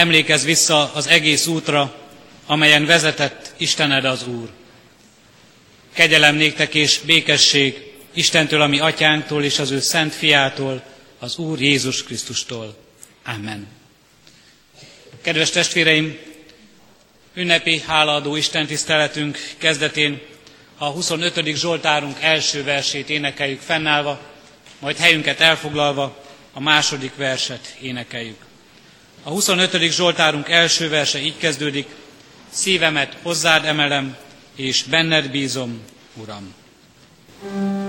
emlékezz vissza az egész útra, amelyen vezetett Istened az Úr. Kegyelem néktek és békesség Istentől, ami atyánktól és az ő szent fiától, az Úr Jézus Krisztustól. Amen. Kedves testvéreim, ünnepi hálaadó Isten tiszteletünk kezdetén a 25. Zsoltárunk első versét énekeljük fennállva, majd helyünket elfoglalva a második verset énekeljük. A 25. Zsoltárunk első verse így kezdődik, szívemet hozzád emelem, és benned bízom, Uram. thank you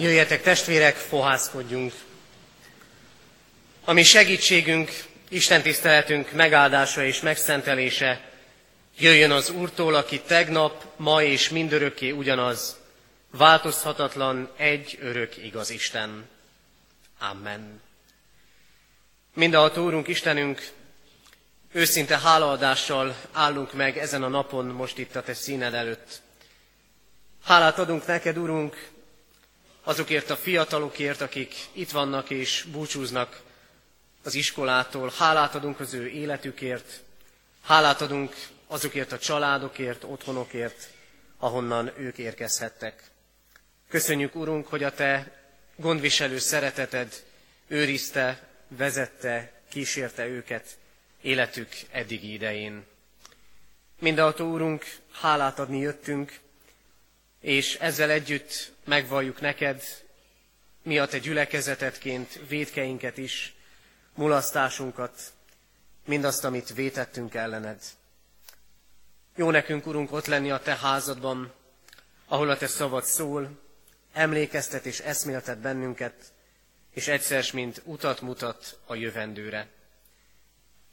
Jöjjetek testvérek, fohászkodjunk! Ami segítségünk, Isten tiszteletünk megáldása és megszentelése jöjjön az Úrtól, aki tegnap, ma és mindörökké ugyanaz, változhatatlan, egy örök igaz Isten. Amen. Mindenható Úrunk Istenünk, őszinte hálaadással állunk meg ezen a napon most itt a Te színed előtt. Hálát adunk neked, Urunk, azokért a fiatalokért, akik itt vannak és búcsúznak az iskolától. Hálát adunk az ő életükért, hálát adunk azokért a családokért, otthonokért, ahonnan ők érkezhettek. Köszönjük, Urunk, hogy a Te gondviselő szereteted őrizte, vezette, kísérte őket életük eddigi idején. Mindenható Úrunk, hálát adni jöttünk, és ezzel együtt megvalljuk neked, mi a te gyülekezetetként védkeinket is, mulasztásunkat, mindazt, amit vétettünk ellened. Jó nekünk, Urunk, ott lenni a Te házadban, ahol a Te szavad szól, emlékeztet és eszméltet bennünket, és egyszer mint utat mutat a jövendőre.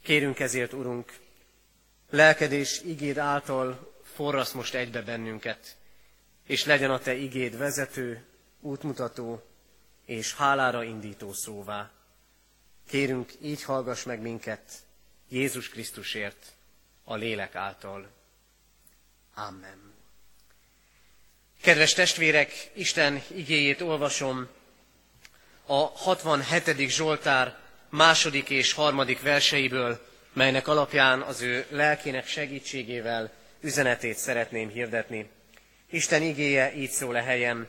Kérünk ezért, Urunk, lelked és igéd által forrasz most egybe bennünket, és legyen a Te igéd vezető, útmutató és hálára indító szóvá. Kérünk, így hallgass meg minket Jézus Krisztusért, a lélek által. Amen. Kedves testvérek, Isten igéjét olvasom a 67. Zsoltár második és harmadik verseiből, melynek alapján az ő lelkének segítségével üzenetét szeretném hirdetni. Isten igéje így szól a helyem.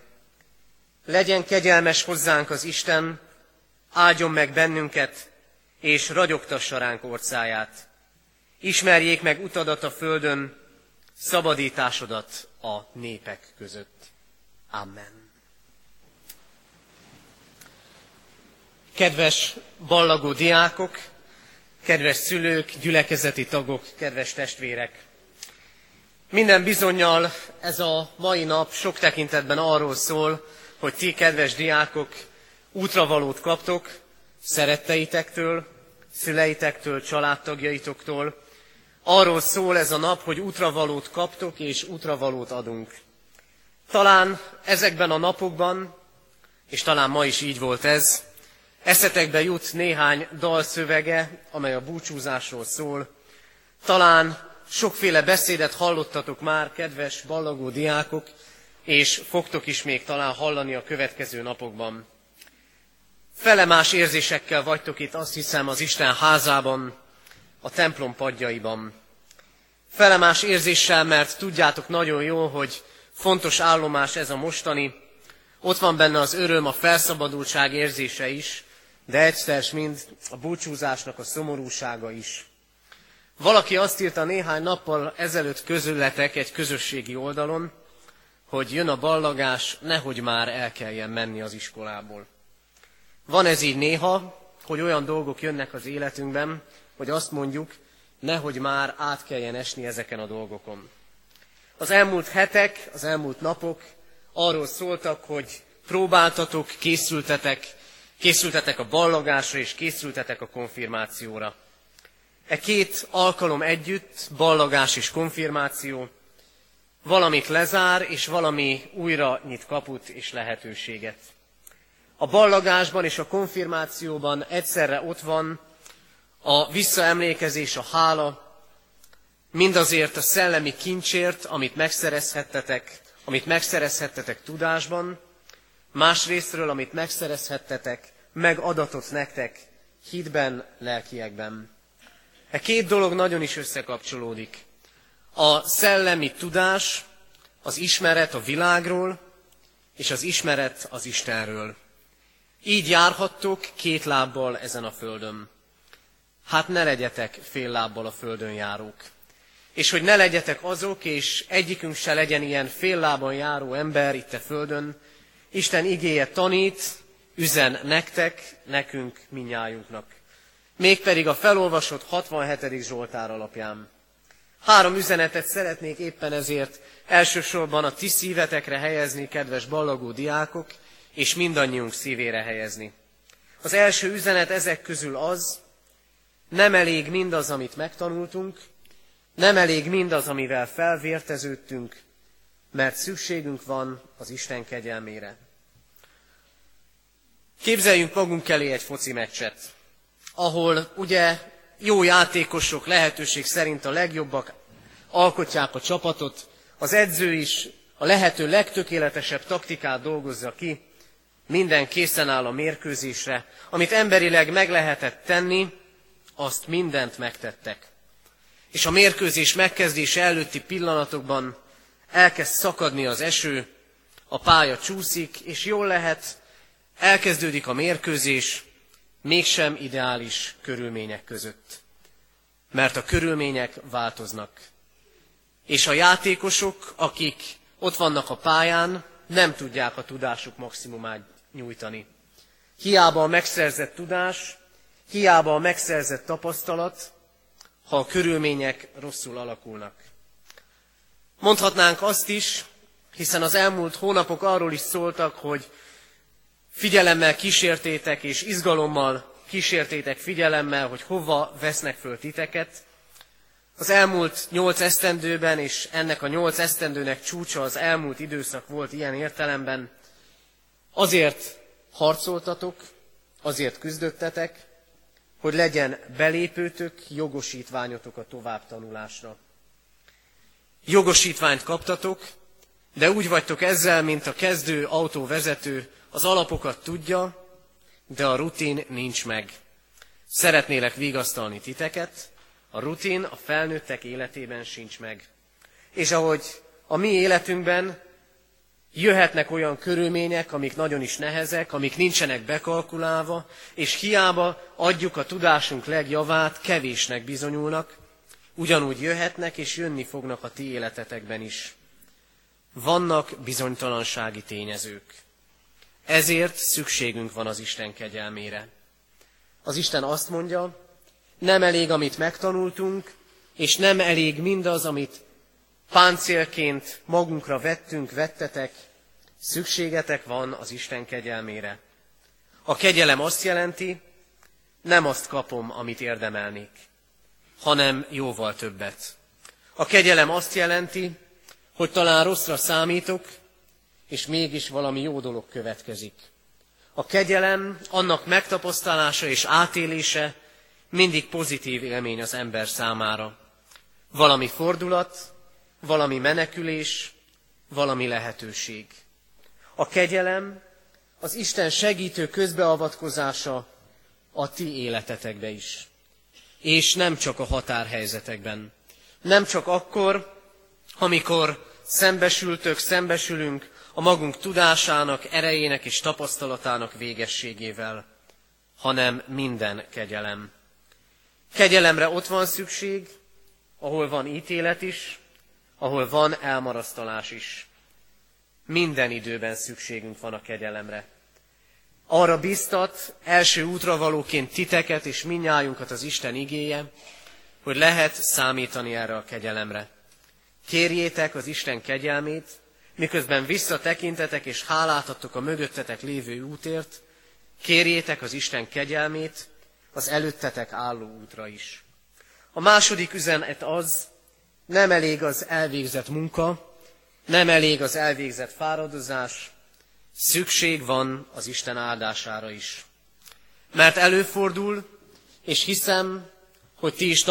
Legyen kegyelmes hozzánk az Isten, áldjon meg bennünket, és ragyogtassa ránk orcáját. Ismerjék meg utadat a földön, szabadításodat a népek között. Amen. Kedves ballagó diákok, kedves szülők, gyülekezeti tagok, kedves testvérek! Minden bizonyal ez a mai nap sok tekintetben arról szól, hogy ti, kedves diákok, útravalót kaptok szeretteitektől, szüleitektől, családtagjaitoktól, Arról szól ez a nap, hogy útravalót kaptok és útravalót adunk. Talán ezekben a napokban, és talán ma is így volt ez, eszetekbe jut néhány dalszövege, amely a búcsúzásról szól. Talán sokféle beszédet hallottatok már, kedves ballagó diákok, és fogtok is még talán hallani a következő napokban. Felemás érzésekkel vagytok itt, azt hiszem, az Isten házában, a templom padjaiban. Felemás érzéssel, mert tudjátok nagyon jó, hogy fontos állomás ez a mostani. Ott van benne az öröm, a felszabadultság érzése is, de egyszer mind a búcsúzásnak a szomorúsága is. Valaki azt írta néhány nappal ezelőtt közületek egy közösségi oldalon, hogy jön a ballagás, nehogy már el kelljen menni az iskolából. Van ez így néha, hogy olyan dolgok jönnek az életünkben, hogy azt mondjuk, nehogy már át kelljen esni ezeken a dolgokon. Az elmúlt hetek, az elmúlt napok arról szóltak, hogy próbáltatok, készültetek, készültetek a ballagásra és készültetek a konfirmációra. E két alkalom együtt, ballagás és konfirmáció, valamit lezár, és valami újra nyit kaput és lehetőséget. A ballagásban és a konfirmációban egyszerre ott van a visszaemlékezés, a hála, mindazért a szellemi kincsért, amit megszerezhettetek, amit megszerezhettetek tudásban, másrésztről, amit megszerezhettetek, megadatott nektek hitben, lelkiekben. E két dolog nagyon is összekapcsolódik. A szellemi tudás, az ismeret a világról, és az ismeret az Istenről. Így járhattok két lábbal ezen a földön. Hát ne legyetek fél lábbal a földön járók. És hogy ne legyetek azok, és egyikünk se legyen ilyen fél lábon járó ember itt a földön, Isten igéje tanít, üzen nektek, nekünk, minnyájunknak. Mégpedig a felolvasott 67. Zsoltár alapján. Három üzenetet szeretnék éppen ezért elsősorban a ti szívetekre helyezni, kedves ballagó diákok, és mindannyiunk szívére helyezni. Az első üzenet ezek közül az, nem elég mindaz, amit megtanultunk, nem elég mindaz, amivel felvérteződtünk, mert szükségünk van az Isten kegyelmére. Képzeljünk magunk elé egy foci meccset, ahol ugye jó játékosok lehetőség szerint a legjobbak alkotják a csapatot, az edző is a lehető legtökéletesebb taktikát dolgozza ki, minden készen áll a mérkőzésre, amit emberileg meg lehetett tenni, azt mindent megtettek. És a mérkőzés megkezdése előtti pillanatokban elkezd szakadni az eső, a pálya csúszik, és jól lehet, elkezdődik a mérkőzés, mégsem ideális körülmények között. Mert a körülmények változnak. És a játékosok, akik ott vannak a pályán, nem tudják a tudásuk maximumát nyújtani. Hiába a megszerzett tudás, hiába a megszerzett tapasztalat, ha a körülmények rosszul alakulnak. Mondhatnánk azt is, hiszen az elmúlt hónapok arról is szóltak, hogy figyelemmel kísértétek és izgalommal kísértétek figyelemmel, hogy hova vesznek föl titeket. Az elmúlt nyolc esztendőben, és ennek a nyolc esztendőnek csúcsa az elmúlt időszak volt ilyen értelemben, azért harcoltatok, azért küzdöttetek, hogy legyen belépőtök, jogosítványotok a továbbtanulásra. Jogosítványt kaptatok, de úgy vagytok ezzel, mint a kezdő autóvezető, az alapokat tudja, de a rutin nincs meg. Szeretnélek vigasztalni titeket, a rutin a felnőttek életében sincs meg. És ahogy a mi életünkben jöhetnek olyan körülmények, amik nagyon is nehezek, amik nincsenek bekalkulálva, és hiába adjuk a tudásunk legjavát, kevésnek bizonyulnak, ugyanúgy jöhetnek és jönni fognak a ti életetekben is. Vannak bizonytalansági tényezők. Ezért szükségünk van az Isten kegyelmére. Az Isten azt mondja, nem elég, amit megtanultunk, és nem elég mindaz, amit páncélként magunkra vettünk, vettetek, szükségetek van az Isten kegyelmére. A kegyelem azt jelenti, nem azt kapom, amit érdemelnék, hanem jóval többet. A kegyelem azt jelenti, hogy talán rosszra számítok, és mégis valami jó dolog következik. A kegyelem, annak megtapasztalása és átélése mindig pozitív élmény az ember számára. Valami fordulat, valami menekülés, valami lehetőség. A kegyelem, az Isten segítő közbeavatkozása a ti életetekbe is. És nem csak a határhelyzetekben. Nem csak akkor, amikor szembesültök, szembesülünk a magunk tudásának, erejének és tapasztalatának végességével, hanem minden kegyelem. Kegyelemre ott van szükség, ahol van ítélet is, ahol van elmarasztalás is. Minden időben szükségünk van a kegyelemre. Arra biztat első útravalóként titeket és minnyájunkat az Isten igéje, hogy lehet számítani erre a kegyelemre. Kérjétek az Isten kegyelmét, miközben visszatekintetek és hálát a mögöttetek lévő útért, kérjétek az Isten kegyelmét az előttetek álló útra is. A második üzenet az, nem elég az elvégzett munka, nem elég az elvégzett fáradozás, szükség van az Isten áldására is. Mert előfordul, és hiszem, hogy ti is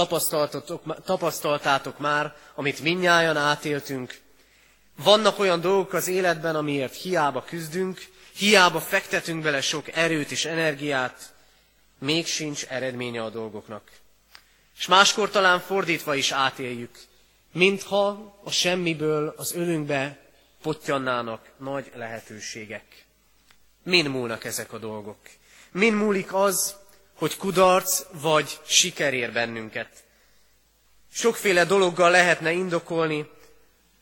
tapasztaltátok már, amit minnyáján átéltünk. Vannak olyan dolgok az életben, amiért hiába küzdünk, hiába fektetünk bele sok erőt és energiát, még sincs eredménye a dolgoknak. És máskor talán fordítva is átéljük, mintha a semmiből az ölünkbe pottyannának nagy lehetőségek. Min múlnak ezek a dolgok? Min múlik az, hogy kudarc vagy siker ér bennünket? Sokféle dologgal lehetne indokolni,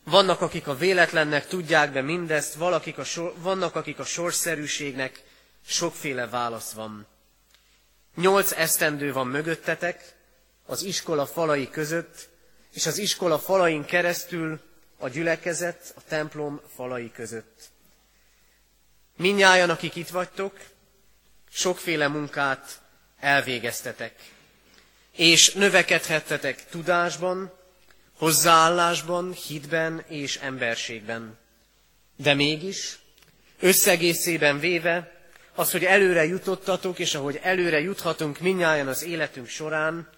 vannak, akik a véletlennek tudják be mindezt, valakik a sor, vannak, akik a sorszerűségnek sokféle válasz van. Nyolc esztendő van mögöttetek, az iskola falai között, és az iskola falain keresztül a gyülekezet, a templom falai között. Minnyájan, akik itt vagytok, sokféle munkát elvégeztetek, és növekedhettetek tudásban, hozzáállásban, hitben és emberségben. De mégis, összegészében véve, az, hogy előre jutottatok, és ahogy előre juthatunk minnyáján az életünk során,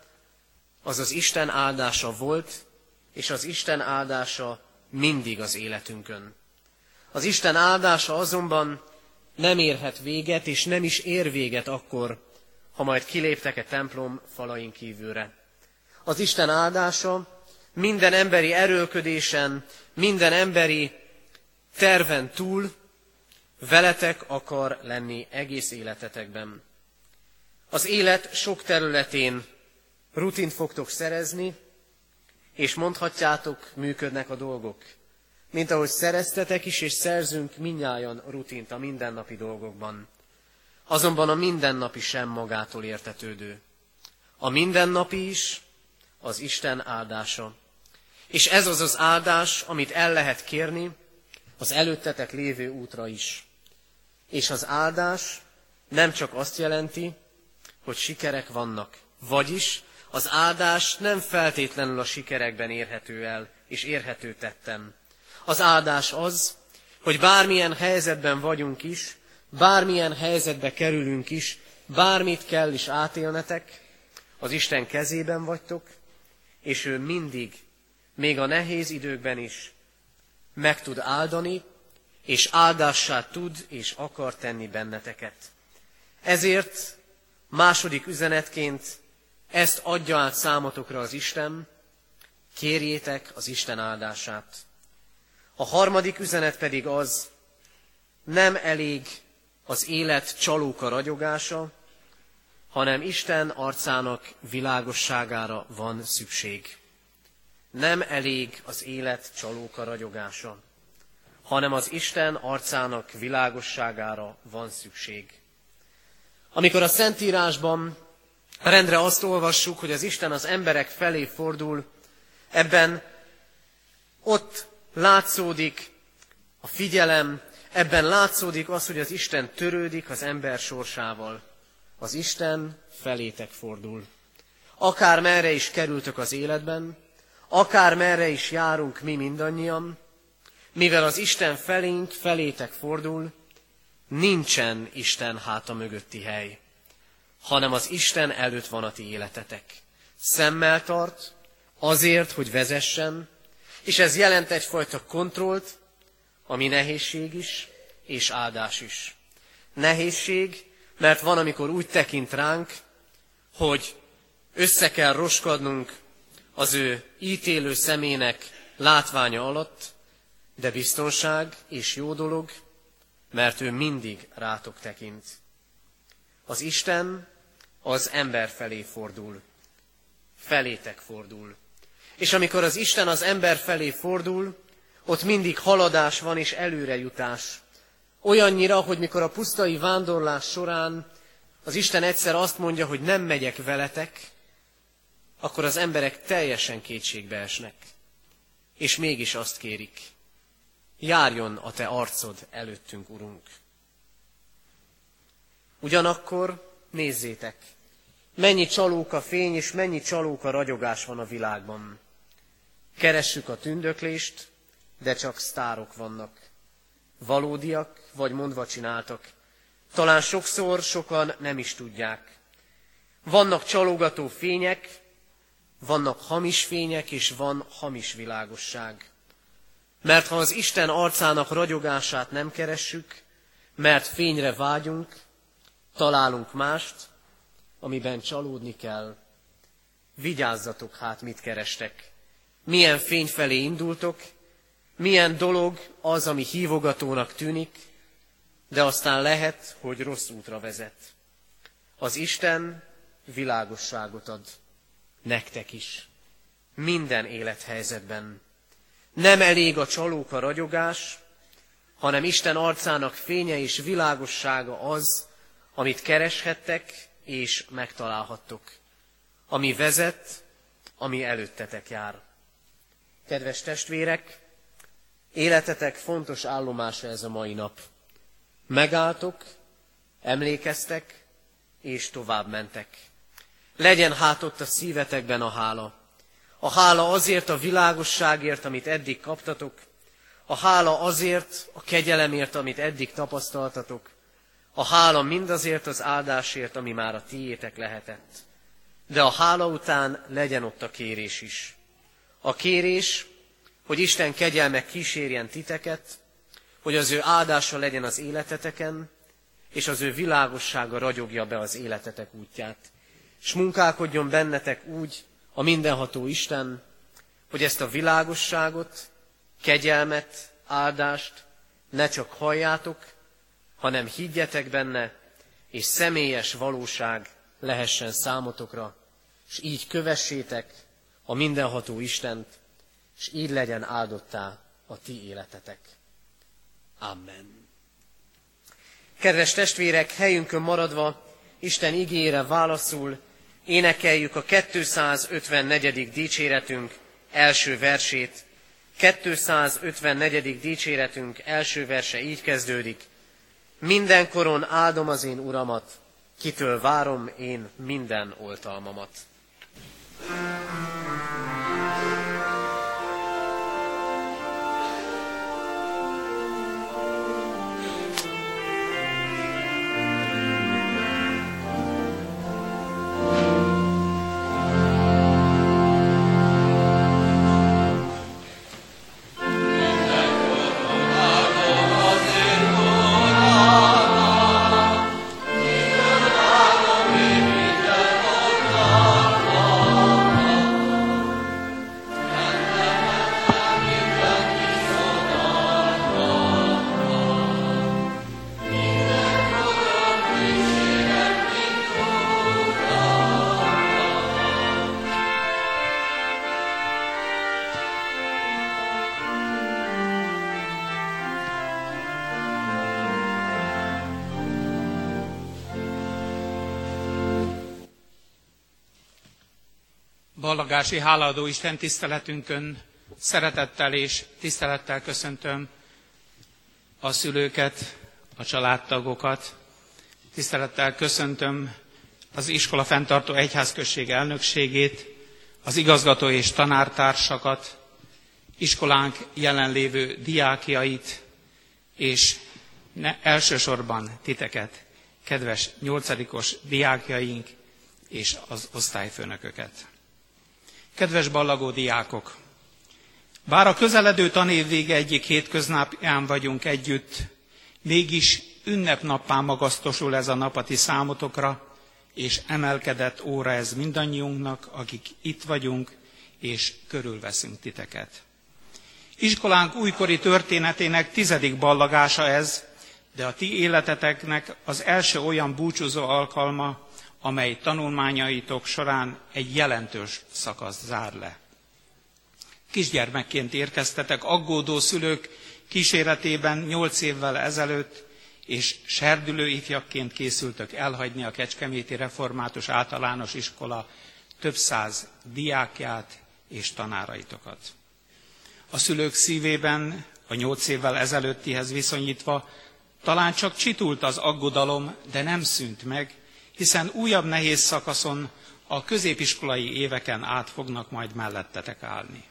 az az Isten áldása volt, és az Isten áldása mindig az életünkön. Az Isten áldása azonban nem érhet véget, és nem is ér véget akkor, ha majd kiléptek a templom falain kívülre. Az Isten áldása minden emberi erőlködésen, minden emberi terven túl veletek akar lenni egész életetekben. Az élet sok területén rutint fogtok szerezni, és mondhatjátok, működnek a dolgok. Mint ahogy szereztetek is, és szerzünk minnyájan rutint a mindennapi dolgokban. Azonban a mindennapi sem magától értetődő. A mindennapi is az Isten áldása. És ez az az áldás, amit el lehet kérni az előttetek lévő útra is. És az áldás nem csak azt jelenti, hogy sikerek vannak, vagyis az áldás nem feltétlenül a sikerekben érhető el, és érhető tettem. Az áldás az, hogy bármilyen helyzetben vagyunk is, bármilyen helyzetbe kerülünk is, bármit kell is átélnetek, az Isten kezében vagytok, és ő mindig, még a nehéz időkben is meg tud áldani, és áldássá tud és akar tenni benneteket. Ezért második üzenetként ezt adja át számotokra az Isten, kérjétek az Isten áldását. A harmadik üzenet pedig az, nem elég az élet csalóka ragyogása, hanem Isten arcának világosságára van szükség. Nem elég az élet csalóka ragyogása, hanem az Isten arcának világosságára van szükség. Amikor a Szentírásban rendre azt olvassuk, hogy az Isten az emberek felé fordul, ebben ott látszódik a figyelem, ebben látszódik az, hogy az Isten törődik az ember sorsával. Az Isten felétek fordul. Akár merre is kerültök az életben, akár merre is járunk mi mindannyian, mivel az Isten felénk, felétek fordul, nincsen Isten háta mögötti hely, hanem az Isten előtt van a ti életetek. Szemmel tart, azért, hogy vezessen, és ez jelent egyfajta kontrollt, ami nehézség is, és áldás is. Nehézség, mert van, amikor úgy tekint ránk, hogy össze kell roskadnunk az ő ítélő szemének látványa alatt, de biztonság és jó dolog, mert ő mindig rátok tekint. Az Isten az ember felé fordul, felétek fordul. És amikor az Isten az ember felé fordul, ott mindig haladás van és előrejutás. Olyannyira, hogy mikor a pusztai vándorlás során az Isten egyszer azt mondja, hogy nem megyek veletek, akkor az emberek teljesen kétségbe esnek. És mégis azt kérik, járjon a te arcod előttünk, Urunk. Ugyanakkor nézzétek, mennyi csalóka fény és mennyi csalóka ragyogás van a világban. Keressük a tündöklést, de csak sztárok vannak. Valódiak, vagy mondva csináltak. Talán sokszor sokan nem is tudják. Vannak csalogató fények, vannak hamis fények, és van hamis világosság. Mert ha az Isten arcának ragyogását nem keressük, mert fényre vágyunk, találunk mást, amiben csalódni kell. Vigyázzatok hát, mit kerestek. Milyen fény felé indultok, milyen dolog az, ami hívogatónak tűnik, de aztán lehet, hogy rossz útra vezet. Az Isten világosságot ad nektek is, minden élethelyzetben. Nem elég a csalóka ragyogás, hanem Isten arcának fénye és világossága az, amit kereshettek és megtalálhattok, ami vezet, ami előttetek jár. Kedves testvérek, életetek fontos állomása ez a mai nap. Megálltok, emlékeztek, és tovább mentek. Legyen hát ott a szívetekben a hála. A hála azért a világosságért, amit eddig kaptatok, a hála azért a kegyelemért, amit eddig tapasztaltatok, a hála mindazért az áldásért, ami már a tiétek lehetett. De a hála után legyen ott a kérés is. A kérés, hogy Isten kegyelme kísérjen titeket, hogy az ő áldása legyen az életeteken, és az ő világossága ragyogja be az életetek útját, és munkálkodjon bennetek úgy a mindenható Isten, hogy ezt a világosságot, kegyelmet, áldást ne csak halljátok, hanem higgyetek benne, és személyes valóság lehessen számotokra, és így kövessétek a mindenható Istent, és így legyen áldottá a ti életetek. Amen. Kedves testvérek, helyünkön maradva, Isten igére válaszul, énekeljük a 254. dicséretünk első versét. 254. dicséretünk első verse így kezdődik. Mindenkoron áldom az én uramat, kitől várom én minden oltalmamat. Ballagási hálaadó Isten tiszteletünkön szeretettel és tisztelettel köszöntöm a szülőket, a családtagokat. Tisztelettel köszöntöm az iskola fenntartó egyházközség elnökségét, az igazgató és tanártársakat, iskolánk jelenlévő diákjait, és ne, elsősorban titeket, kedves nyolcadikos diákjaink és az osztályfőnököket. Kedves ballagó diákok! Bár a közeledő tanév vége egyik hétköznapján vagyunk együtt, mégis ünnepnappá magasztosul ez a nap a ti számotokra, és emelkedett óra ez mindannyiunknak, akik itt vagyunk, és körülveszünk titeket. Iskolánk újkori történetének tizedik ballagása ez, de a ti életeteknek az első olyan búcsúzó alkalma, amely tanulmányaitok során egy jelentős szakasz zár le. Kisgyermekként érkeztetek aggódó szülők kíséretében nyolc évvel ezelőtt, és serdülő ifjakként készültök elhagyni a Kecskeméti Református Általános Iskola több száz diákját és tanáraitokat. A szülők szívében a nyolc évvel ezelőttihez viszonyítva talán csak csitult az aggodalom, de nem szűnt meg, hiszen újabb nehéz szakaszon a középiskolai éveken át fognak majd mellettetek állni.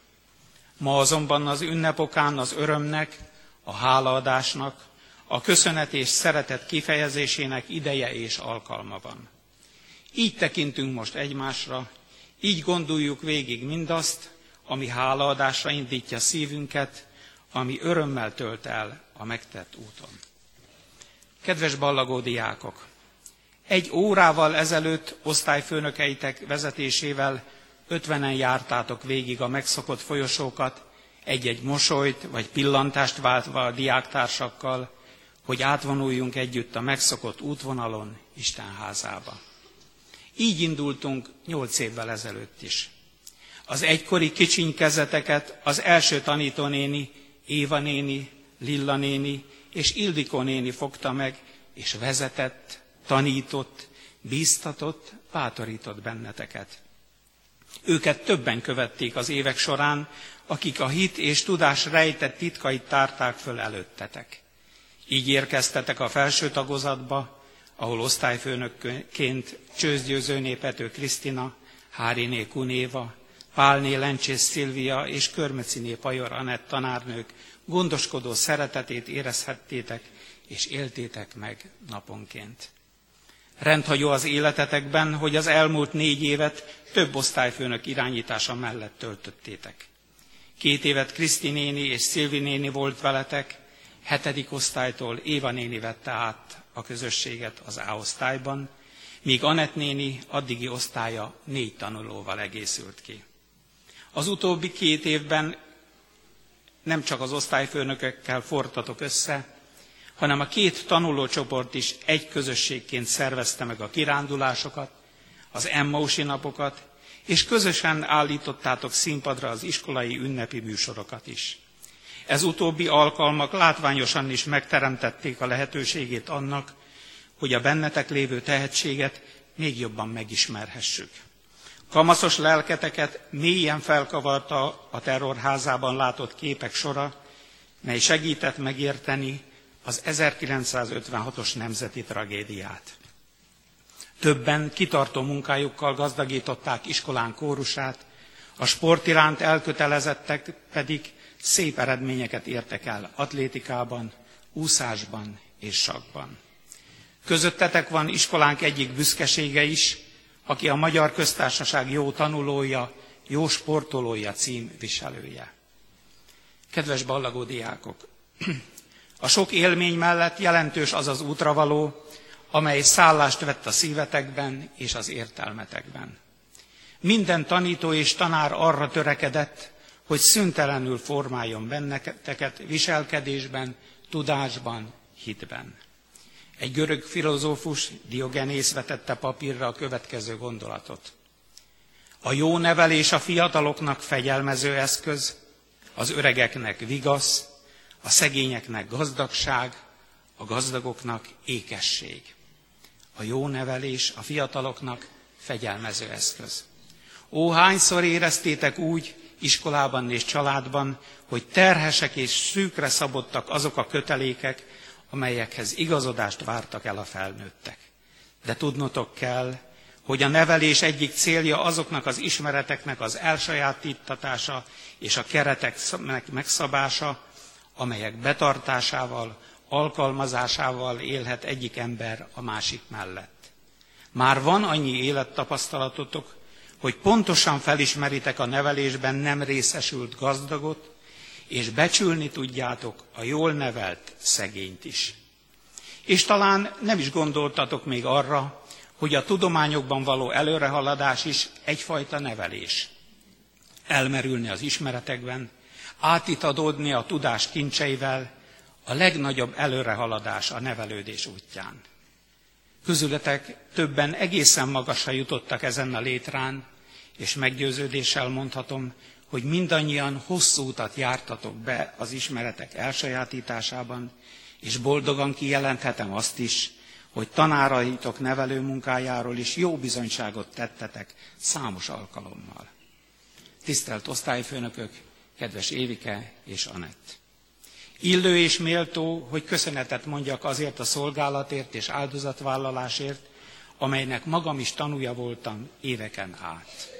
Ma azonban az ünnepokán az örömnek, a hálaadásnak, a köszönet és szeretet kifejezésének ideje és alkalma van. Így tekintünk most egymásra, így gondoljuk végig mindazt, ami hálaadásra indítja szívünket, ami örömmel tölt el a megtett úton. Kedves ballagó diákok! Egy órával ezelőtt osztályfőnökeitek vezetésével ötvenen jártátok végig a megszokott folyosókat, egy-egy mosolyt vagy pillantást váltva a diáktársakkal, hogy átvonuljunk együtt a megszokott útvonalon Isten házába. Így indultunk nyolc évvel ezelőtt is. Az egykori kicsiny kezeteket az első tanítónéni, Éva néni, Lilla néni és Ildikó néni fogta meg, és vezetett, tanított, bíztatott, bátorított benneteket. Őket többen követték az évek során, akik a hit és tudás rejtett titkait tárták föl előttetek. Így érkeztetek a felső tagozatba, ahol osztályfőnökként Csőzgyőzőné Pető Krisztina, Háriné Kunéva, Pálné Lencsész Szilvia és Körmeciné Pajor Anett tanárnők gondoskodó szeretetét érezhettétek és éltétek meg naponként. Rendhagyó az életetekben, hogy az elmúlt négy évet több osztályfőnök irányítása mellett töltöttétek. Két évet Kriszti néni és Szilvi néni volt veletek, hetedik osztálytól Éva néni vette át a közösséget az A osztályban, míg Anett néni addigi osztálya négy tanulóval egészült ki. Az utóbbi két évben nem csak az osztályfőnökökkel fortatok össze, hanem a két tanulócsoport is egy közösségként szervezte meg a kirándulásokat, az Emmausi napokat, és közösen állítottátok színpadra az iskolai ünnepi műsorokat is. Ez utóbbi alkalmak látványosan is megteremtették a lehetőségét annak, hogy a bennetek lévő tehetséget még jobban megismerhessük. Kamaszos lelketeket mélyen felkavarta a terrorházában látott képek sora, mely segített megérteni az 1956-os nemzeti tragédiát. Többen kitartó munkájukkal gazdagították iskolán kórusát, a sport iránt elkötelezettek pedig szép eredményeket értek el atlétikában, úszásban és sakban. Közöttetek van iskolánk egyik büszkesége is, aki a Magyar Köztársaság jó tanulója, jó sportolója cím viselője. Kedves ballagó diákok! A sok élmény mellett jelentős az az útravaló, amely szállást vett a szívetekben és az értelmetekben. Minden tanító és tanár arra törekedett, hogy szüntelenül formáljon benneteket viselkedésben, tudásban, hitben. Egy görög filozófus, Diogenész vetette papírra a következő gondolatot. A jó nevelés a fiataloknak fegyelmező eszköz, az öregeknek vigasz, a szegényeknek gazdagság, a gazdagoknak ékesség. A jó nevelés a fiataloknak fegyelmező eszköz. Ó, hányszor éreztétek úgy iskolában és családban, hogy terhesek és szűkre szabottak azok a kötelékek, amelyekhez igazodást vártak el a felnőttek. De tudnotok kell, hogy a nevelés egyik célja azoknak az ismereteknek az elsajátítatása és a keretek megszabása, amelyek betartásával, alkalmazásával élhet egyik ember a másik mellett. Már van annyi élettapasztalatotok, hogy pontosan felismeritek a nevelésben nem részesült gazdagot, és becsülni tudjátok a jól nevelt szegényt is. És talán nem is gondoltatok még arra, hogy a tudományokban való előrehaladás is egyfajta nevelés. Elmerülni az ismeretekben, átitadódni a tudás kincseivel, a legnagyobb előrehaladás a nevelődés útján. Közületek többen egészen magasra jutottak ezen a létrán, és meggyőződéssel mondhatom, hogy mindannyian hosszú utat jártatok be az ismeretek elsajátításában, és boldogan kijelenthetem azt is, hogy tanáraitok nevelő munkájáról is jó bizonyságot tettetek számos alkalommal. Tisztelt osztályfőnökök, kedves Évike és Anett! Illő és méltó, hogy köszönetet mondjak azért a szolgálatért és áldozatvállalásért, amelynek magam is tanúja voltam éveken át.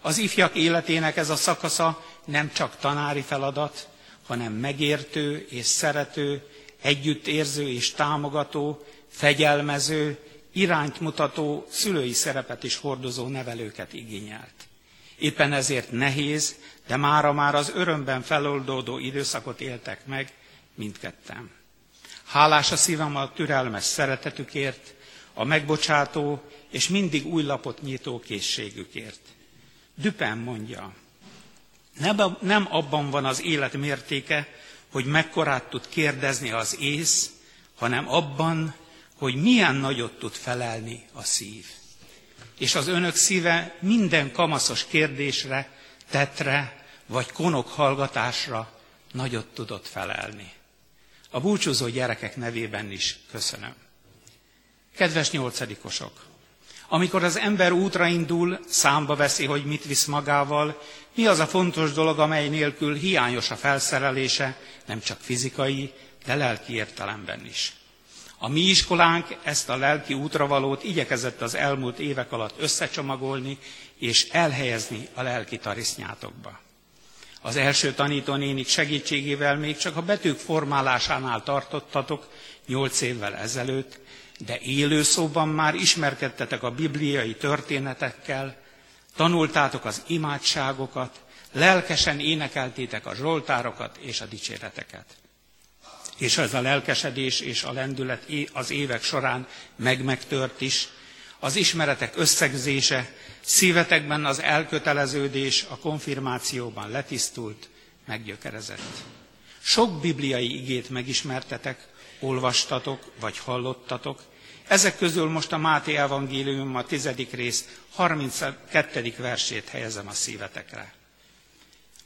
Az ifjak életének ez a szakasza nem csak tanári feladat, hanem megértő és szerető, együttérző és támogató, fegyelmező, irányt mutató, szülői szerepet is hordozó nevelőket igényelt. Éppen ezért nehéz, de mára már az örömben feloldódó időszakot éltek meg mindketten. Hálás a szívem a türelmes szeretetükért, a megbocsátó és mindig új lapot nyitó készségükért. Düpen mondja, nem abban van az élet mértéke, hogy mekkorát tud kérdezni az ész, hanem abban, hogy milyen nagyot tud felelni a szív. És az önök szíve minden kamaszos kérdésre, tetre vagy konok hallgatásra nagyot tudott felelni. A búcsúzó gyerekek nevében is köszönöm. Kedves nyolcadikosok! Amikor az ember útra indul, számba veszi, hogy mit visz magával, mi az a fontos dolog, amely nélkül hiányos a felszerelése, nem csak fizikai, de lelki értelemben is. A mi iskolánk ezt a lelki útravalót igyekezett az elmúlt évek alatt összecsomagolni és elhelyezni a lelki tarisznyátokba. Az első tanítónénik segítségével még csak a betűk formálásánál tartottatok nyolc évvel ezelőtt, de élő szóban már ismerkedtetek a bibliai történetekkel, tanultátok az imádságokat, lelkesen énekeltétek a zsoltárokat és a dicséreteket. És ez a lelkesedés és a lendület az évek során meg-megtört is, az ismeretek összegzése, szívetekben az elköteleződés a konfirmációban letisztult, meggyökerezett. Sok bibliai igét megismertetek, olvastatok vagy hallottatok, ezek közül most a Máté evangélium a tizedik rész 32. versét helyezem a szívetekre.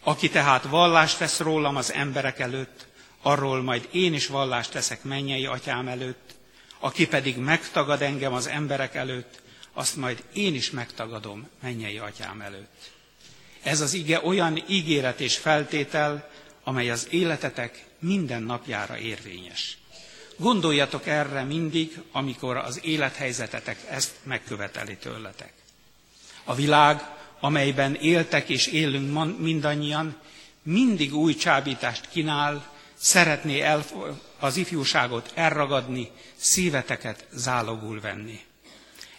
Aki tehát vallást tesz rólam az emberek előtt, arról majd én is vallást teszek mennyei atyám előtt, aki pedig megtagad engem az emberek előtt, azt majd én is megtagadom mennyei atyám előtt. Ez az ige olyan ígéret és feltétel, amely az életetek minden napjára érvényes. Gondoljatok erre mindig, amikor az élethelyzetetek ezt megköveteli tőletek. A világ, amelyben éltek és élünk mindannyian, mindig új csábítást kínál, szeretné el, az ifjúságot elragadni, szíveteket zálogul venni.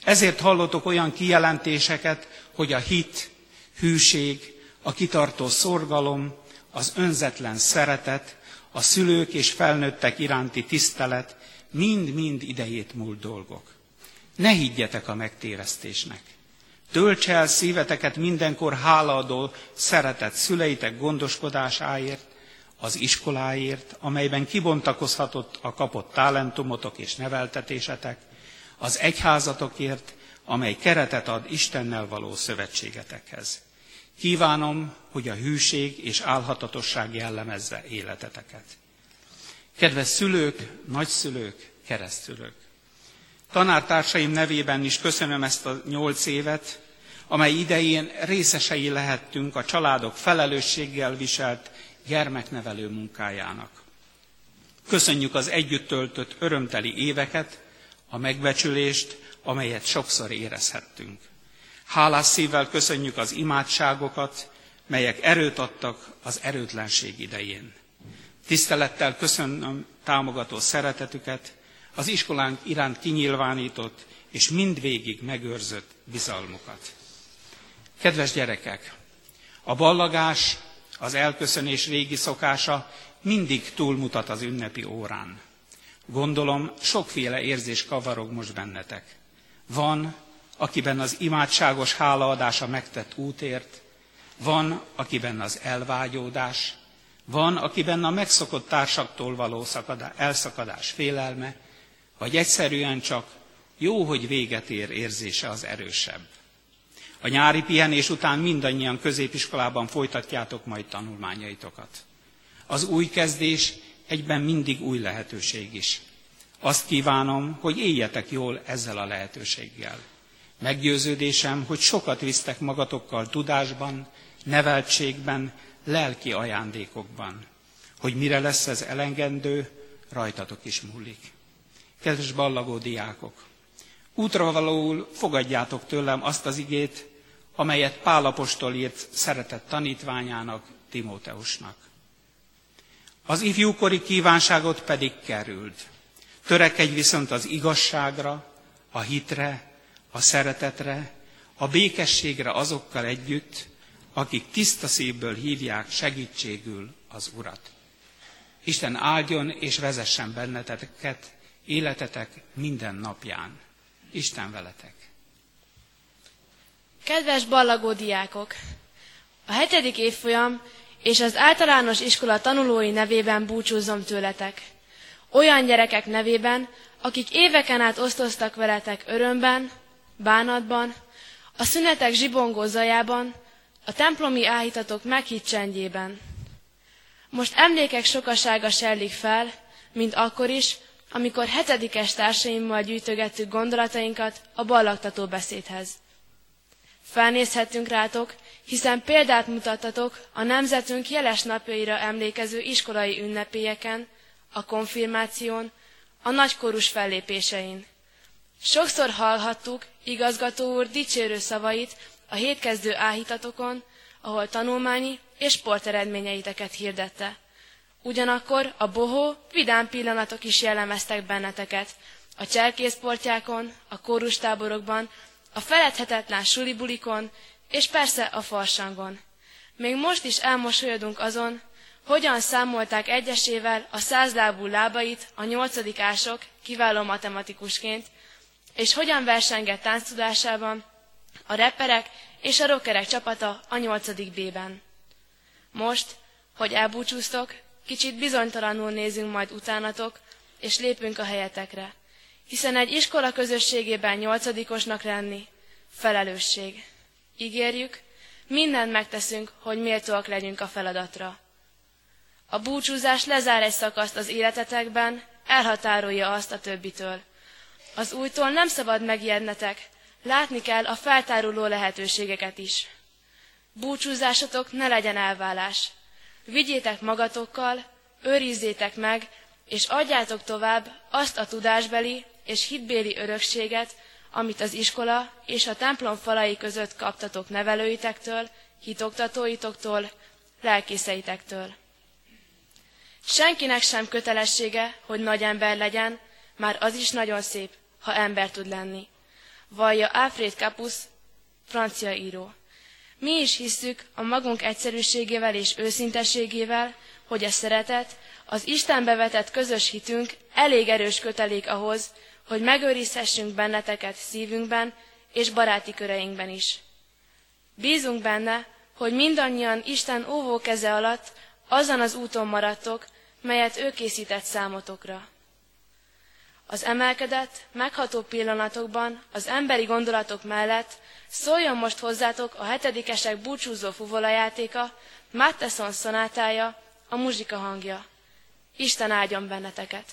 Ezért hallottok olyan kijelentéseket, hogy a hit, hűség, a kitartó szorgalom, az önzetlen szeretet, a szülők és felnőttek iránti tisztelet mind-mind idejét múlt dolgok. Ne higgyetek a megtévesztésnek. Tölts el szíveteket mindenkor hálaadó szeretett szüleitek gondoskodásáért, az iskoláért, amelyben kibontakozhatott a kapott talentumotok és neveltetésetek, az egyházatokért, amely keretet ad Istennel való szövetségetekhez. Kívánom, hogy a hűség és álhatatosság jellemezze életeteket. Kedves szülők, nagyszülők, keresztülők! Tanártársaim nevében is köszönöm ezt a nyolc évet, amely idején részesei lehettünk a családok felelősséggel viselt gyermeknevelő munkájának. Köszönjük az együtt töltött örömteli éveket, a megbecsülést, amelyet sokszor érezhettünk. Hálás szívvel köszönjük az imádságokat, melyek erőt adtak az erőtlenség idején. Tisztelettel köszönöm támogató szeretetüket, az iskolánk iránt kinyilvánított és mindvégig megőrzött bizalmukat. Kedves gyerekek, a ballagás, az elköszönés régi szokása mindig túlmutat az ünnepi órán. Gondolom, sokféle érzés kavarog most bennetek. Van, akiben az imádságos hálaadás a megtett útért, van, akiben az elvágyódás, van, akiben a megszokott társaktól való szakadás, elszakadás félelme, vagy egyszerűen csak jó, hogy véget ér érzése az erősebb. A nyári pihenés után mindannyian középiskolában folytatjátok majd tanulmányaitokat. Az új kezdés egyben mindig új lehetőség is. Azt kívánom, hogy éljetek jól ezzel a lehetőséggel. Meggyőződésem, hogy sokat visztek magatokkal tudásban, neveltségben, lelki ajándékokban. Hogy mire lesz ez elengedő, rajtatok is múlik. Kedves ballagó diákok! Útra valóul fogadjátok tőlem azt az igét, amelyet Pálapostól írt szeretett tanítványának, Timóteusnak. Az ifjúkori kívánságot pedig került. Törekedj viszont az igazságra, a hitre, a szeretetre, a békességre azokkal együtt, akik tiszta szívből hívják segítségül az Urat. Isten áldjon és vezessen benneteket, életetek minden napján. Isten veletek! Kedves ballagó diákok! A hetedik évfolyam és az általános iskola tanulói nevében búcsúzom tőletek. Olyan gyerekek nevében, akik éveken át osztoztak veletek örömben, bánatban, a szünetek zsibongó zajában, a templomi áhítatok meghitt csendjében. Most emlékek sokasága serlik fel, mint akkor is, amikor hetedikes társaimmal gyűjtögettük gondolatainkat a ballagtató beszédhez. Felnézhetünk rátok, hiszen példát mutattatok a nemzetünk jeles napjaira emlékező iskolai ünnepélyeken, a konfirmáción, a nagykorús fellépésein. Sokszor hallhattuk igazgató úr dicsérő szavait a hétkezdő áhítatokon, ahol tanulmányi és sporteredményeiteket hirdette. Ugyanakkor a bohó, vidám pillanatok is jellemeztek benneteket. A cserkészportjákon, a kórustáborokban, a feledhetetlen sulibulikon, és persze a farsangon. Még most is elmosolyodunk azon, hogyan számolták egyesével a százlábú lábait a nyolcadikások kiváló matematikusként, és hogyan versengett tánctudásában a reperek és a rockerek csapata a nyolcadik B-ben. Most, hogy elbúcsúztok, kicsit bizonytalanul nézünk majd utánatok, és lépünk a helyetekre, hiszen egy iskola közösségében nyolcadikosnak lenni felelősség. Ígérjük, mindent megteszünk, hogy méltóak legyünk a feladatra. A búcsúzás lezár egy szakaszt az életetekben, elhatárolja azt a többitől. Az újtól nem szabad megijednetek, látni kell a feltáruló lehetőségeket is. Búcsúzásotok ne legyen elválás. Vigyétek magatokkal, őrizzétek meg, és adjátok tovább azt a tudásbeli és hitbéli örökséget, amit az iskola és a templom falai között kaptatok nevelőitektől, hitoktatóitoktól, lelkészeitektől. Senkinek sem kötelessége, hogy nagy ember legyen, már az is nagyon szép, ha ember tud lenni. Vallja Alfred Capus, francia író. Mi is hisszük a magunk egyszerűségével és őszintességével, hogy a szeretet, az Istenbe vetett közös hitünk elég erős kötelék ahhoz, hogy megőrizhessünk benneteket szívünkben és baráti köreinkben is. Bízunk benne, hogy mindannyian Isten óvó keze alatt azon az úton maradtok, melyet ő készített számotokra. Az emelkedett, megható pillanatokban az emberi gondolatok mellett szóljon most hozzátok a hetedikesek búcsúzó fuvolajátéka, Mattesson szonátája, a muzsika hangja. Isten áldjon benneteket!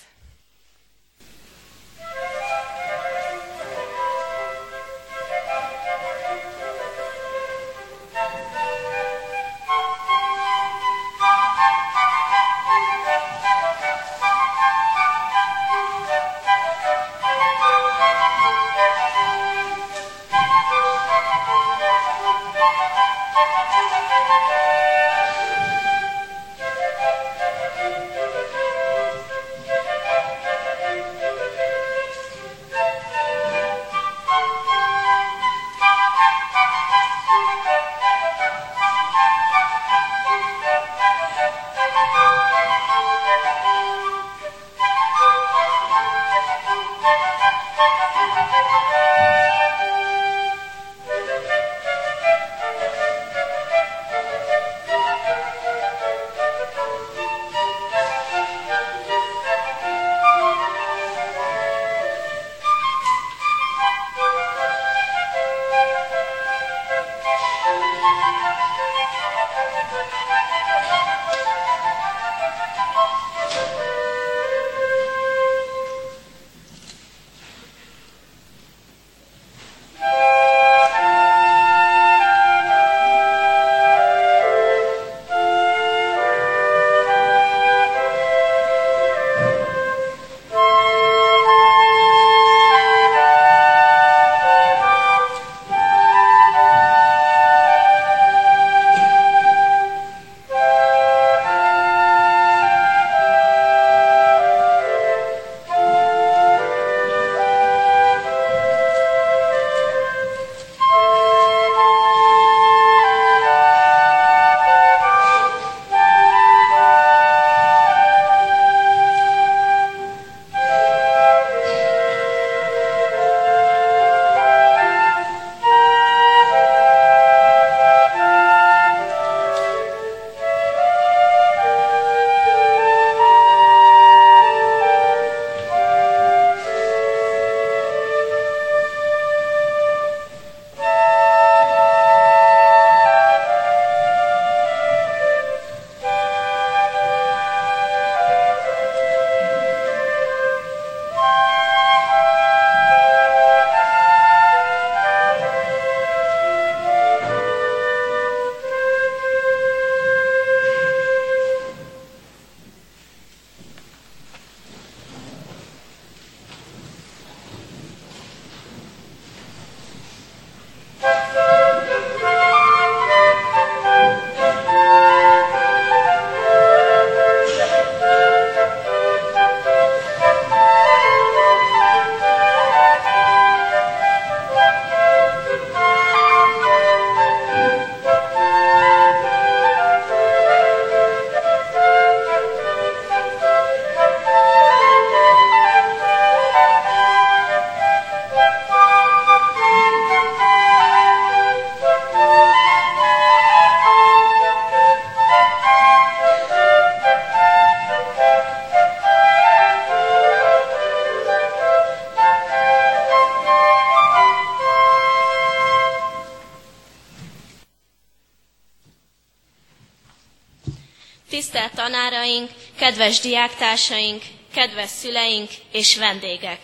Tisztelt tanáraink, kedves diáktársaink, kedves szüleink és vendégek!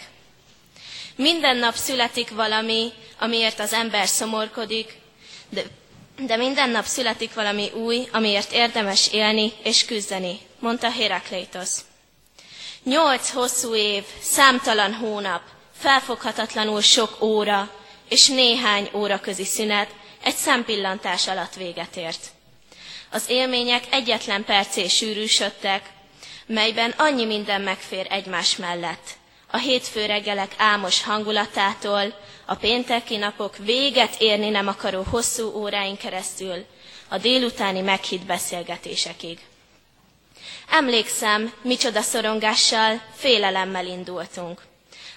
Minden nap születik valami, amiért az ember szomorkodik, de, de minden nap születik valami új, amiért érdemes élni és küzdeni, mondta Herakleitos. Nyolc hosszú év, számtalan hónap, felfoghatatlanul sok óra és néhány óra közi szünet egy szempillantás alatt véget ért. Az élmények egyetlen percé sűrűsödtek, melyben annyi minden megfér egymás mellett. A hétfő reggelek álmos hangulatától, a pénteki napok véget érni nem akaró hosszú óráin keresztül, a délutáni meghitt beszélgetésekig. Emlékszem, micsoda szorongással, félelemmel indultunk.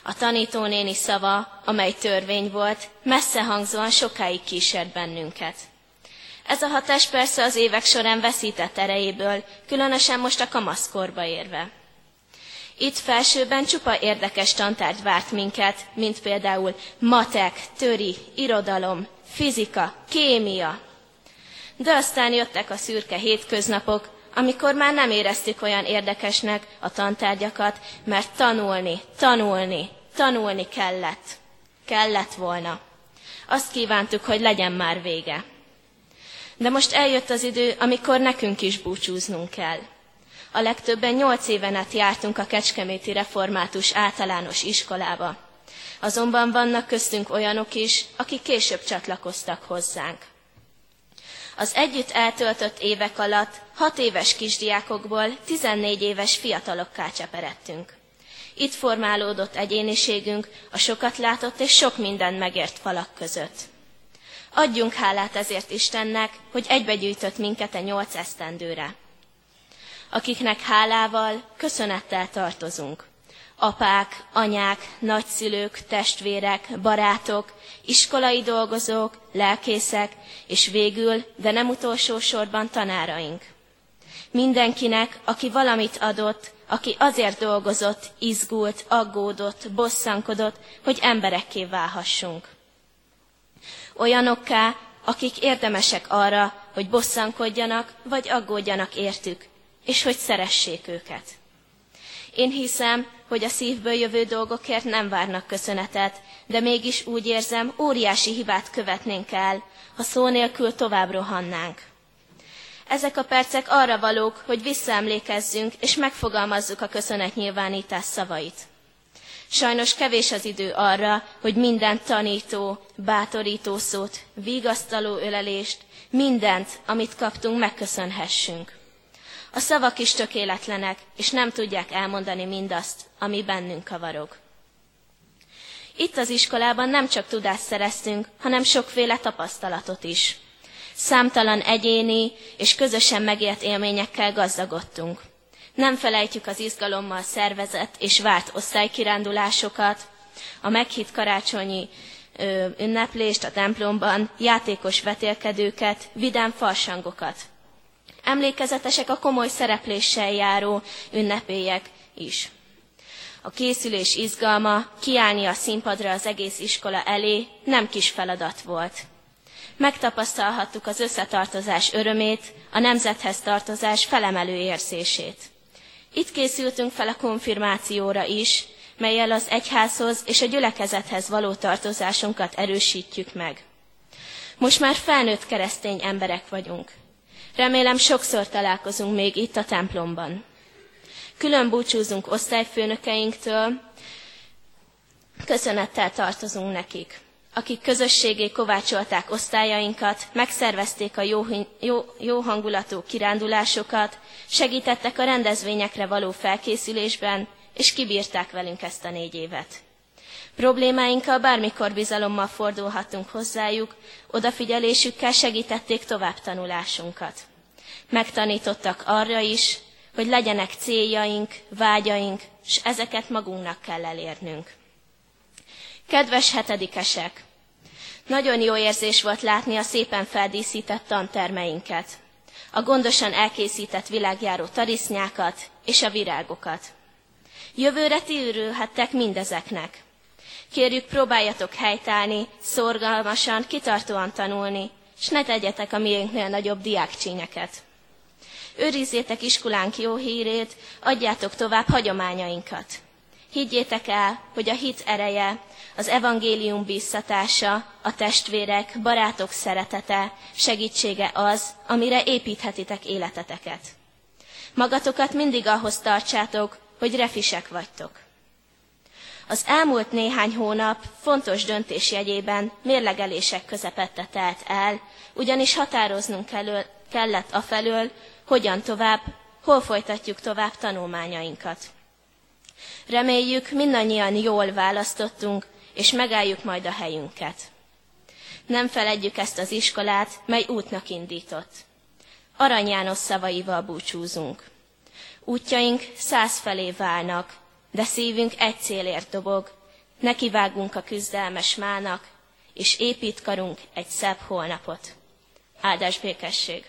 A tanítónéni szava, amely törvény volt, messze hangzóan sokáig kísért bennünket. Ez a hatás persze az évek során veszített erejéből, különösen most a kamaszkorba érve. Itt felsőben csupa érdekes tantárgy várt minket, mint például matek, töri, irodalom, fizika, kémia. De aztán jöttek a szürke hétköznapok, amikor már nem éreztük olyan érdekesnek a tantárgyakat, mert tanulni, tanulni, tanulni kellett. Kellett volna. Azt kívántuk, hogy legyen már vége. De most eljött az idő, amikor nekünk is búcsúznunk kell. A legtöbben nyolc éven át jártunk a Kecskeméti Református általános iskolába. Azonban vannak köztünk olyanok is, akik később csatlakoztak hozzánk. Az együtt eltöltött évek alatt hat éves kisdiákokból 14 éves fiatalokká cseperedtünk. Itt formálódott egyéniségünk a sokat látott és sok mindent megért falak között. Adjunk hálát ezért Istennek, hogy egybegyűjtött minket a nyolc esztendőre. Akiknek hálával, köszönettel tartozunk. Apák, anyák, nagyszülők, testvérek, barátok, iskolai dolgozók, lelkészek, és végül, de nem utolsó sorban tanáraink. Mindenkinek, aki valamit adott, aki azért dolgozott, izgult, aggódott, bosszankodott, hogy emberekké válhassunk olyanokká, akik érdemesek arra, hogy bosszankodjanak, vagy aggódjanak értük, és hogy szeressék őket. Én hiszem, hogy a szívből jövő dolgokért nem várnak köszönetet, de mégis úgy érzem, óriási hibát követnénk el, ha szó nélkül tovább rohannánk. Ezek a percek arra valók, hogy visszaemlékezzünk és megfogalmazzuk a köszönetnyilvánítás szavait. Sajnos kevés az idő arra, hogy minden tanító, bátorító szót, vigasztaló ölelést, mindent, amit kaptunk, megköszönhessünk. A szavak is tökéletlenek, és nem tudják elmondani mindazt, ami bennünk kavarog. Itt az iskolában nem csak tudást szereztünk, hanem sokféle tapasztalatot is. Számtalan egyéni és közösen megélt élményekkel gazdagodtunk. Nem felejtjük az izgalommal szervezett és várt osztálykirándulásokat, a meghitt karácsonyi ö, ünneplést a templomban, játékos vetélkedőket, vidám farsangokat. Emlékezetesek a komoly szerepléssel járó ünnepélyek is. A készülés izgalma, kiállni a színpadra az egész iskola elé nem kis feladat volt. Megtapasztalhattuk az összetartozás örömét, a nemzethez tartozás felemelő érzését. Itt készültünk fel a konfirmációra is, melyel az egyházhoz és a gyülekezethez való tartozásunkat erősítjük meg. Most már felnőtt keresztény emberek vagyunk. Remélem sokszor találkozunk még itt a templomban. Külön búcsúzunk osztályfőnökeinktől, köszönettel tartozunk nekik akik közösségé kovácsolták osztályainkat, megszervezték a jó, jó, jó hangulatú kirándulásokat, segítettek a rendezvényekre való felkészülésben, és kibírták velünk ezt a négy évet. Problémáinkkal bármikor bizalommal fordulhatunk hozzájuk, odafigyelésükkel segítették tovább tanulásunkat. Megtanítottak arra is, hogy legyenek céljaink, vágyaink, és ezeket magunknak kell elérnünk. Kedves hetedikesek! Nagyon jó érzés volt látni a szépen feldíszített tantermeinket, a gondosan elkészített világjáró tarisznyákat és a virágokat. Jövőre ti örülhettek mindezeknek. Kérjük, próbáljatok helytállni, szorgalmasan, kitartóan tanulni, s ne tegyetek a miénknél nagyobb diákcsínyeket. Őrizzétek iskolánk jó hírét, adjátok tovább hagyományainkat. Higgyétek el, hogy a hit ereje, az evangélium bíztatása, a testvérek, barátok szeretete, segítsége az, amire építhetitek életeteket. Magatokat mindig ahhoz tartsátok, hogy refisek vagytok. Az elmúlt néhány hónap fontos döntés jegyében mérlegelések közepette telt el, ugyanis határoznunk kellett afelől, hogyan tovább, hol folytatjuk tovább tanulmányainkat. Reméljük, mindannyian jól választottunk, és megálljuk majd a helyünket. Nem feledjük ezt az iskolát, mely útnak indított. Arany János szavaival búcsúzunk. Útjaink száz felé válnak, de szívünk egy célért dobog, nekivágunk a küzdelmes mának, és épít karunk egy szebb holnapot. Áldás békesség!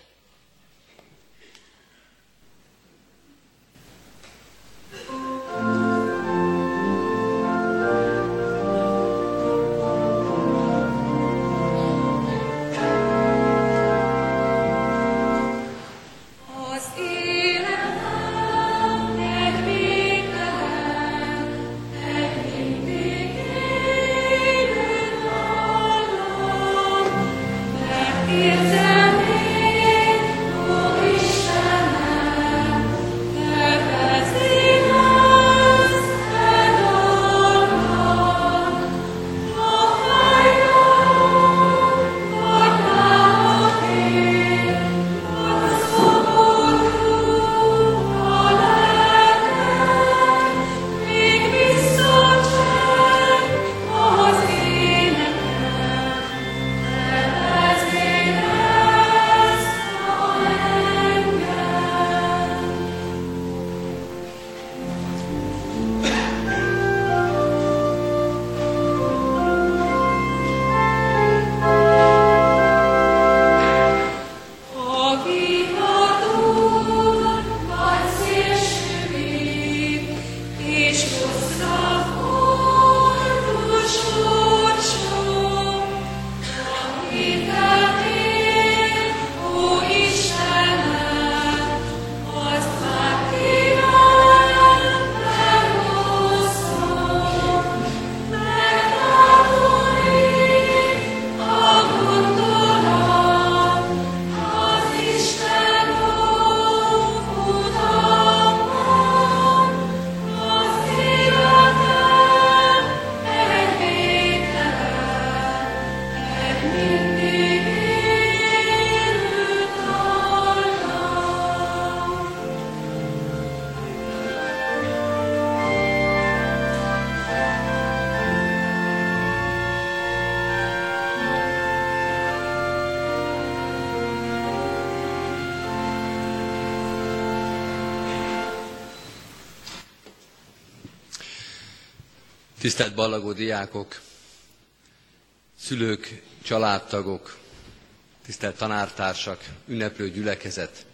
Tisztelt ballagó diákok, szülők, családtagok, tisztelt tanártársak, ünneplő gyülekezet.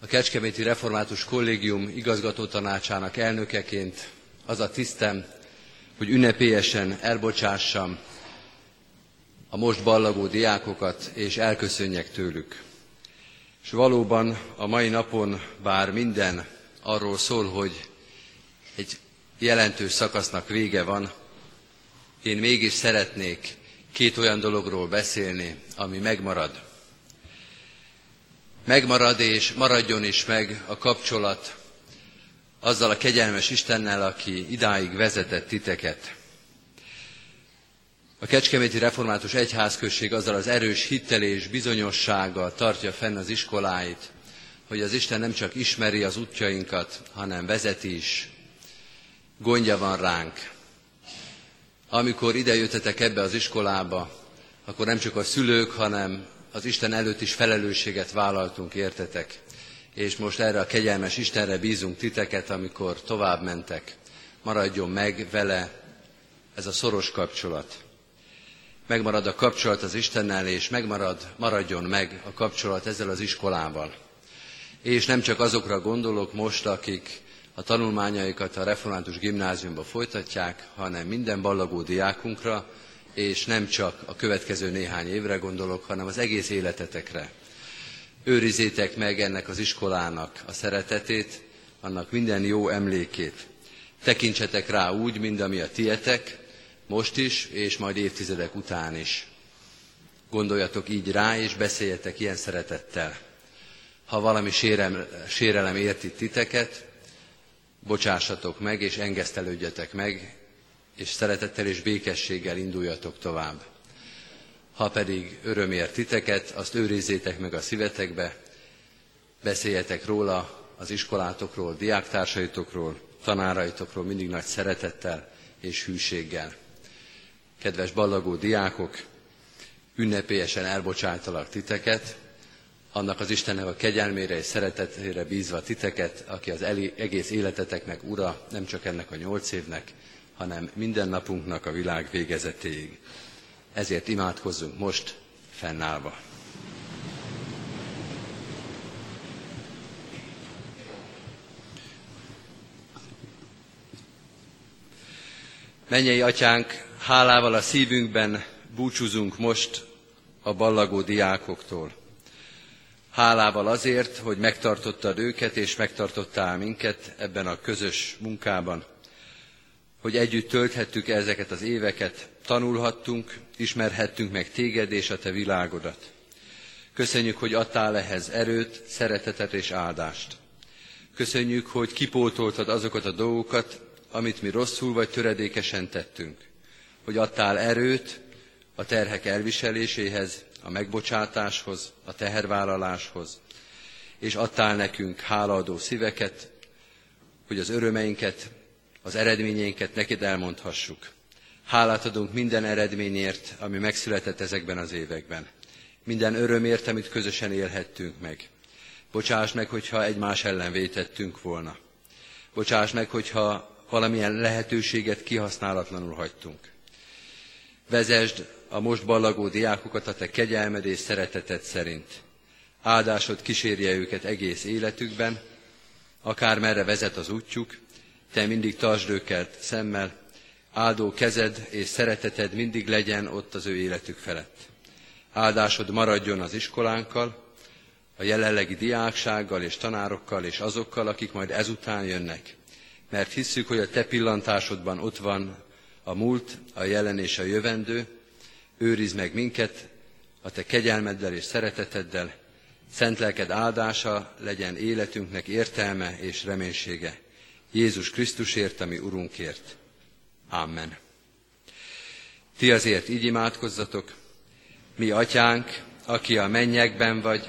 A Kecskeméti Református Kollégium igazgató tanácsának elnökeként az a tisztem, hogy ünnepélyesen elbocsássam a most ballagó diákokat, és elköszönjek tőlük. És valóban a mai napon, bár minden arról szól, hogy egy jelentős szakasznak vége van, én mégis szeretnék két olyan dologról beszélni, ami megmarad. Megmarad és maradjon is meg a kapcsolat azzal a kegyelmes Istennel, aki idáig vezetett titeket. A Kecskeméti Református Egyházközség azzal az erős hittel és bizonyossággal tartja fenn az iskoláit, hogy az Isten nem csak ismeri az útjainkat, hanem vezeti is gondja van ránk. Amikor idejöttetek ebbe az iskolába, akkor nem csak a szülők, hanem az Isten előtt is felelősséget vállaltunk, értetek. És most erre a kegyelmes Istenre bízunk titeket, amikor tovább mentek. Maradjon meg vele ez a szoros kapcsolat. Megmarad a kapcsolat az Istennel, és megmarad, maradjon meg a kapcsolat ezzel az iskolával. És nem csak azokra gondolok most, akik a tanulmányaikat a református gimnáziumba folytatják, hanem minden ballagó diákunkra, és nem csak a következő néhány évre gondolok, hanem az egész életetekre. őrizétek meg ennek az iskolának a szeretetét, annak minden jó emlékét. Tekintsetek rá úgy, mint ami a tietek, most is, és majd évtizedek után is. Gondoljatok így rá, és beszéljetek ilyen szeretettel. Ha valami sérem, sérelem érti titeket, bocsássatok meg, és engesztelődjetek meg, és szeretettel és békességgel induljatok tovább. Ha pedig öröm ért titeket, azt őrizzétek meg a szívetekbe, beszéljetek róla az iskolátokról, diáktársaitokról, tanáraitokról mindig nagy szeretettel és hűséggel. Kedves ballagó diákok, ünnepélyesen elbocsájtalak titeket, annak az Istennek a kegyelmére és szeretetére bízva titeket, aki az egész életeteknek ura, nem csak ennek a nyolc évnek, hanem minden napunknak a világ végezetéig. Ezért imádkozzunk most fennállva. Mennyei atyánk, hálával a szívünkben búcsúzunk most a ballagó diákoktól. Hálával azért, hogy megtartottad őket és megtartottál minket ebben a közös munkában, hogy együtt tölthettük ezeket az éveket, tanulhattunk, ismerhettünk meg téged és a te világodat. Köszönjük, hogy adtál ehhez erőt, szeretetet és áldást. Köszönjük, hogy kipótoltad azokat a dolgokat, amit mi rosszul vagy töredékesen tettünk. Hogy adtál erőt a terhek elviseléséhez, a megbocsátáshoz, a tehervállaláshoz, és adtál nekünk hálaadó szíveket, hogy az örömeinket, az eredményeinket neked elmondhassuk. Hálát adunk minden eredményért, ami megszületett ezekben az években. Minden örömért, amit közösen élhettünk meg. Bocsáss meg, hogyha egymás ellen vétettünk volna. Bocsáss meg, hogyha valamilyen lehetőséget kihasználatlanul hagytunk. Vezesd a most ballagó diákokat a te kegyelmed és szereteted szerint. Áldásod kísérje őket egész életükben, akár merre vezet az útjuk, te mindig tartsd őket szemmel, áldó kezed és szereteted mindig legyen ott az ő életük felett. Áldásod maradjon az iskolánkkal, a jelenlegi diáksággal és tanárokkal és azokkal, akik majd ezután jönnek. Mert hisszük, hogy a te pillantásodban ott van a múlt, a jelen és a jövendő, őriz meg minket a te kegyelmeddel és szereteteddel, szent lelked áldása legyen életünknek értelme és reménysége. Jézus Krisztusért, ami Urunkért. Amen. Ti azért így imádkozzatok, mi atyánk, aki a mennyekben vagy,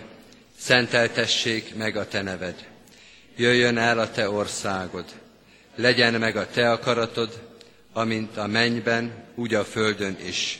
szenteltessék meg a te neved. Jöjjön el a te országod, legyen meg a te akaratod, amint a mennyben, úgy a földön is.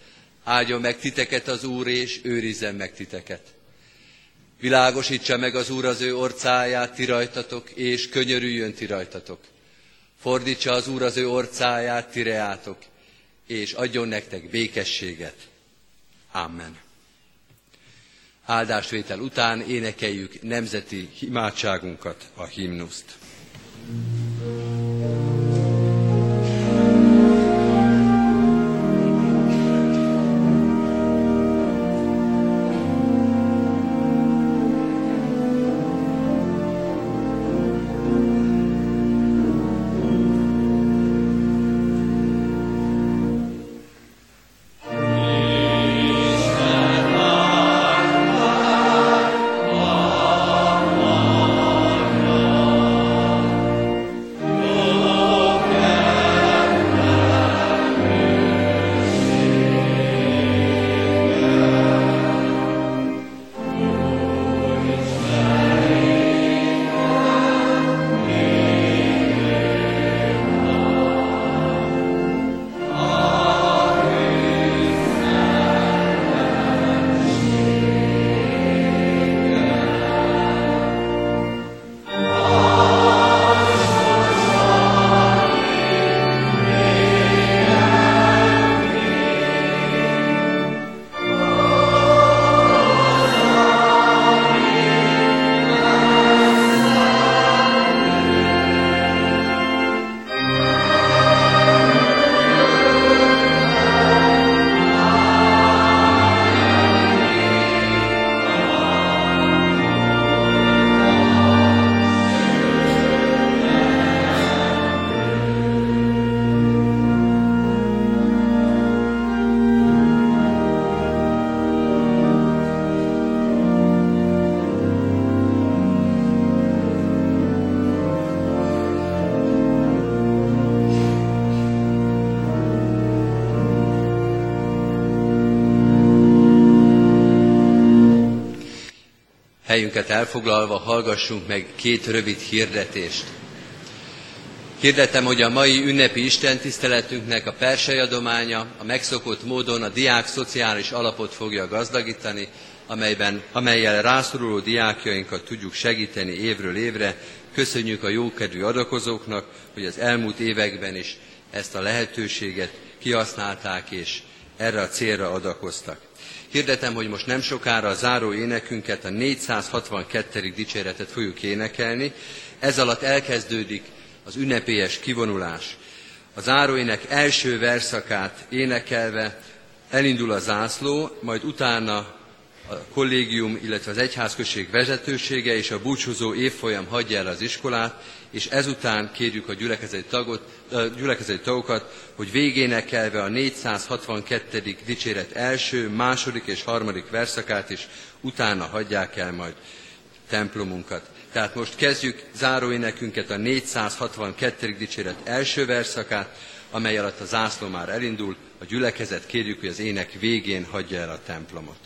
áldjon meg titeket az Úr, és őrizzen meg titeket. Világosítsa meg az Úr az ő orcáját ti rajtatok, és könyörüljön ti rajtatok. Fordítsa az Úr az ő orcáját ti reátok, és adjon nektek békességet. Amen. Áldásvétel után énekeljük nemzeti imádságunkat, a himnuszt. Helyünket elfoglalva hallgassunk meg két rövid hirdetést. Hirdetem, hogy a mai ünnepi istentiszteletünknek a persely adománya a megszokott módon a diák szociális alapot fogja gazdagítani, amelyben, amelyel rászoruló diákjainkat tudjuk segíteni évről évre. Köszönjük a jókedvű adakozóknak, hogy az elmúlt években is ezt a lehetőséget kihasználták és erre a célra adakoztak. Hirdetem, hogy most nem sokára a záró énekünket, a 462. dicséretet fogjuk énekelni. Ez alatt elkezdődik az ünnepélyes kivonulás. A záróének első verszakát énekelve elindul a zászló, majd utána a kollégium, illetve az egyházközség vezetősége és a búcsúzó évfolyam hagyja el az iskolát, és ezután kérjük a gyülekezeti, tagot, gyülekezeti tagokat, hogy végénekelve a 462. dicséret első, második és harmadik verszakát is utána hagyják el majd templomunkat. Tehát most kezdjük záróénekünket a 462. dicséret első verszakát, amely alatt a zászló már elindul, a gyülekezet kérjük, hogy az ének végén hagyja el a templomot.